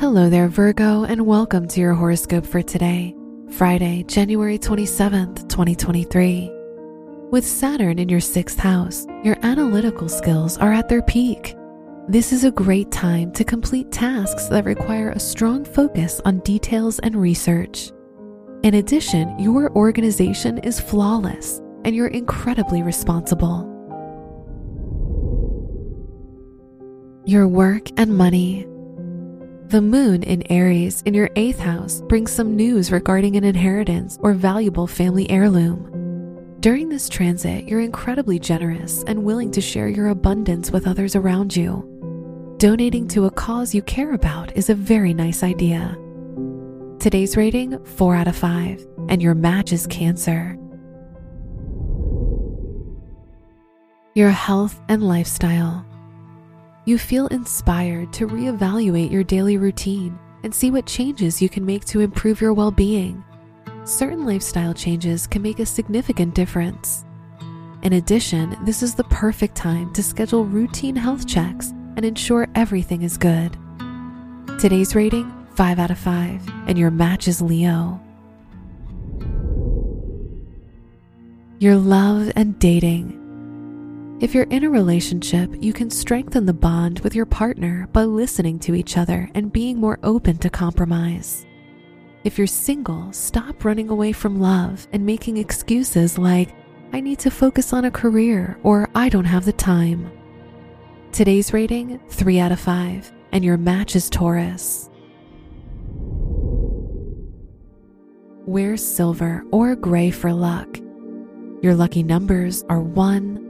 Hello there, Virgo, and welcome to your horoscope for today, Friday, January 27th, 2023. With Saturn in your sixth house, your analytical skills are at their peak. This is a great time to complete tasks that require a strong focus on details and research. In addition, your organization is flawless and you're incredibly responsible. Your work and money. The moon in Aries in your eighth house brings some news regarding an inheritance or valuable family heirloom. During this transit, you're incredibly generous and willing to share your abundance with others around you. Donating to a cause you care about is a very nice idea. Today's rating 4 out of 5, and your match is Cancer. Your health and lifestyle. You feel inspired to reevaluate your daily routine and see what changes you can make to improve your well being. Certain lifestyle changes can make a significant difference. In addition, this is the perfect time to schedule routine health checks and ensure everything is good. Today's rating 5 out of 5, and your match is Leo. Your love and dating. If you're in a relationship, you can strengthen the bond with your partner by listening to each other and being more open to compromise. If you're single, stop running away from love and making excuses like, I need to focus on a career or I don't have the time. Today's rating 3 out of 5, and your match is Taurus. Wear silver or gray for luck. Your lucky numbers are 1,